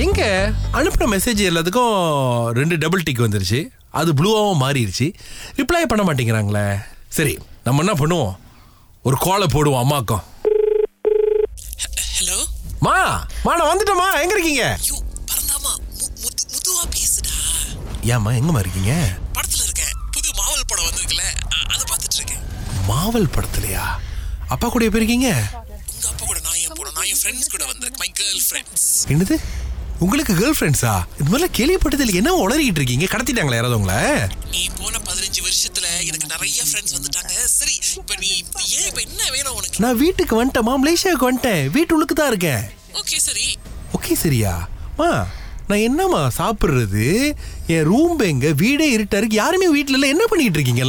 எங்க? அனுப்புன மெசேஜ் எல்லாத்துக்கும் ரெண்டு டபுள் டிக் வந்துருச்சு. அது ப்ளூவாகவும் மாறிடுச்சு ரிப்ளை பண்ண மாட்டேங்கிறாங்களே. சரி நம்ம என்ன பண்ணுவோம்? ஒரு கோலை போடுவோம் அம்மாக்கும். ஹலோ மா மா நான் வந்துட்டேம்மா. எங்க இருக்கீங்க? ஏம்மா எங்கம்மா இருக்கீங்க? படத்துல இருக்கேன். புது மாவல் படம் வந்திருக்குல்ல. அ- அதை பார்த்துட்டு இருக்கேன் மாவல் படத்துலையா? அப்பா கூட எப்போ இருக்கீங்க உங்க அப்பா கூட நான் ஏன் போனேன் நான் என் ஃப்ரெண்ட்ஸ் கூட வந்திருக்கேன். மை கேர்ள் ஃப்ரெண்ட்ஸ் என்னது? உங்களுக்கு கேர்ள் ஃப்ரெண்ட்ஸா இது மாதிரிலாம் கேள்விப்பட்டதில்லை. என்ன உளறிக்கிட்டு இருக்கீங்க? கடத்திட்டாங்களா யாராவது உங்களை? நீ போன பதினஞ்சு வருஷத்துல எனக்கு நிறைய ஃப்ரெண்ட்ஸ் வந்துட்டாங்க. சரி இப்ப நீ ஏன் இப்ப என்ன வேணும் உனக்கு? நான் வீட்டுக்கு வந்துட்டேம்மா. மலேசியாவுக்கு வந்துட்டேன். வீட்டுள்ளுக்கு தான் இருக்கேன். ஓகே சரி. ஓகே சரியா? மா நான் என்னம்மா சாப்பிடுறது? என் ரூம் எங்க? வீடே இருட்டா இருக்கு. யாருமே வீட்ல இல்ல. என்ன பண்ணிட்டு இருக்கீங்க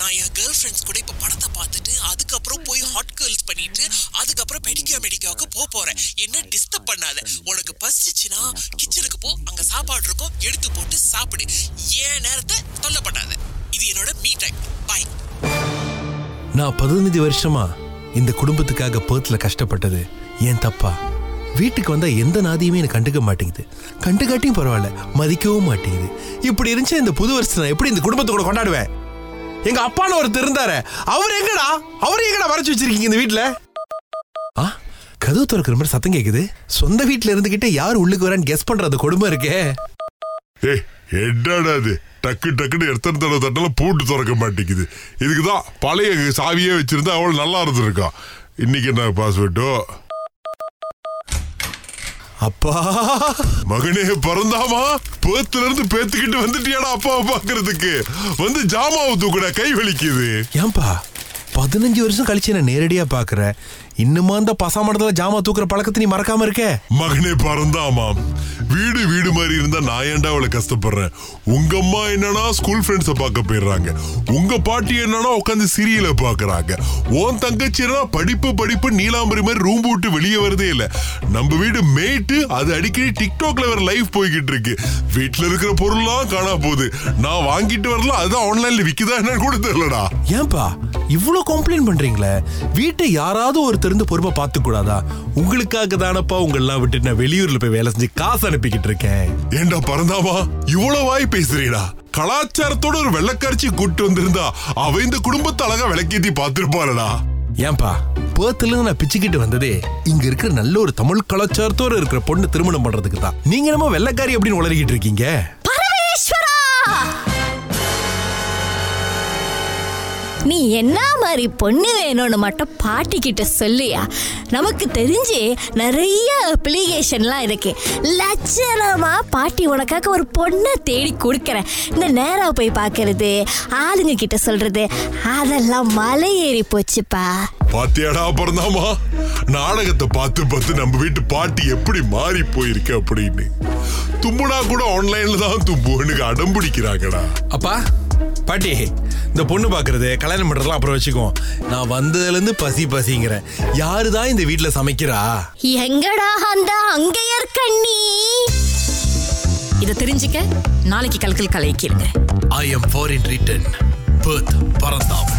நான் என் கேர்ள் ஃப்ரெண்ட்ஸ் கூட இப்போ படத்தை பார்த்துட்டு அதுக்கப்புறம் போய் ஹாட் கேர்ள்ஸ் பண்ணிட்டு அதுக்கப்புறம் பெடிக்கியா மெடிக்காவுக்கு போக போறேன். என்ன டிஸ்டர்ப் பண்ணாத. உனக்கு பசிச்சுன்னா கிச்சனுக்கு போ அங்க சாப்பாடு இருக்கும் எடுத்து போட்டு சாப்பிடு. ஏன் நேரத்தை தொல்லை பண்ணாத. இது என்னோட மீ டைம் பாய் நான் பதினஞ்சு வருஷமா இந்த குடும்பத்துக்காக பேர்த்ல கஷ்டப்பட்டது ஏன் தப்பா. வீட்டுக்கு வந்தால் எந்த நாதியுமே எனக்கு கண்டுக்க மாட்டேங்குது. கண்டுக்காட்டியும் பரவாயில்ல மதிக்கவும் மாட்டேங்குது. இப்படி இருந்துச்சு இந்த புது வருஷத்தை நான் எப்படி இந்த குடும்பத்தை கூட கொண்டாடுவேன்? எங்க அப்பான்னு ஒருத்தர் இருந்தாரு. அவர் எங்கடா? அவர் எங்கடா வரைச்சு வச்சிருக்கீங்க இந்த வீட்டுல ஆ கதவு திறக்கிற மாதிரி சத்தம் கேக்குது. சொந்த வீட்டுல இருந்துகிட்டே யார் உள்ளுக்கு வரான்னு கெஸ் பண்றது கொடுமை இருக்கே. ஏய் என்னடா அது டக்கு டக்குன்னு எத்தனை தடவை தட்டெல்லாம் பூட்டு திறக்க மாட்டேங்குது. இதுக்குதான் பழைய சாவியே வச்சிருந்தா அவ்வளோ நல்லா இருந்திருக்கா இன்னைக்கு என்ன பாஸ்வேர்டோ அப்பா. மகனே பிறந்தாமா? பேத்துல இருந்து பேத்துக்கிட்டு வந்துட்டியாடா அப்பாவை பாக்குறதுக்கு வந்து ஜாமாவை தூக்குடா கை வலிக்குது. ஏன்பா? பதினஞ்சு வருஷம் கழிச்சு என்ன நேரடியா பாக்குற. இன்னுமா அந்த பசாமடத்துல ஜாமா தூக்குற பழக்கத்தை நீ மறக்காம இருக்க? மகனே பறந்தாமாம் வீடு வீடு மாதிரி இருந்தா நான் ஏன்டா அவளை கஷ்டப்படுறேன்? உங்க அம்மா என்னன்னா ஸ்கூல் ஃப்ரெண்ட்ஸ பார்க்க போயிடுறாங்க. உங்க பாட்டி என்னன்னா உட்காந்து சீரியலை பாக்குறாங்க உன் தங்கச்சினா படிப்பு படிப்பு நீலாம்பரி மாதிரி ரூம் விட்டு வெளியே வரதே இல்ல. நம்ம வீடு மேட்டு அது அடிக்கடி டிக்டாக்ல வேற லைவ் போய்கிட்டு இருக்கு. வீட்டுல இருக்கிற பொருள்லாம் காணா போகுது. நான் வாங்கிட்டு வரல அதுதான் ஆன்லைன்ல விக்குதா என்னன்னு கூட தெரியலடா. ஏன்பா? இவ்வளவு கம்ப்ளைண்ட் பண்றீங்களே? வீட்டை யாராவது ஒருத்தர் இருந்து பொறுப்பா பார்த்து கூடாதா உங்களுக்காக தானப்பா உங்களெல்லாம் விட்டு நான் வெளியூர்ல போய் வேலை செஞ்சு காசு அனுப்பிக்கிட்டு இருக்கேன். ஏண்டா பறந்தாமா இவ்வளவு வாய் பேசுறீடா. கலாச்சாரத்தோட ஒரு வெள்ளக்காரச்சி கூட்டு வந்திருந்தா அவ இந்த குடும்பத்தை அழகா விளக்கேத்தி பார்த்திருப்பாளடா. ஏன்பா பேர்த்துல நான் பிச்சுக்கிட்டு வந்ததே இங்க இருக்கிற நல்ல ஒரு தமிழ் கலாச்சாரத்தோட இருக்கிற பொண்ணு திருமணம் பண்றதுக்கு தான் நீங்க நம்ம வெள்ளக்காரி அப்படின்னு உளறிக்கிட்டு இருக்கீங்க? நீ என்ன மாதிரி பொண்ணு வேணும்னு மட்டும் பாட்டி கிட்ட சொல்லியா? நமக்கு தெரிஞ்சு நிறைய அப்ளிகேஷன்லாம் இருக்கு. லட்சணமா பாட்டி உனக்காக ஒரு பொண்ணை தேடி கொடுக்கறேன். இந்த நேரா போய் பார்க்கறது ஆளுங்க கிட்ட சொல்றது அதெல்லாம் மலை ஏறி போச்சுப்பா. பாத்தியாடா பிறந்தாமா நாடகத்தை பார்த்து பார்த்து நம்ம வீட்டு பாட்டி எப்படி மாறி போயிருக்கு அப்படின்னு. தும்புனா கூட ஆன்லைன்ல தான் தும்புன்னு அடம் பிடிக்கிறாங்கடா அப்பா பாட்டி இந்த பொண்ணு பாக்குறது கல்யாணம் பண்றதெல்லாம் அப்புறம் வச்சுக்குவோம் நான் வந்ததுல இருந்து பசி பசிங்கிறேன். யாருதான் இந்த வீட்ல சமைக்கிறா? எங்கடா அந்த அங்கையர் கண்ணி? இதை தெரிஞ்சுக்க நாளைக்கு கல்கல் கலைக்கிறேங்க ஐ எம் ஃபாரின் ரிட்டன் பர்த் பரந்தாம்.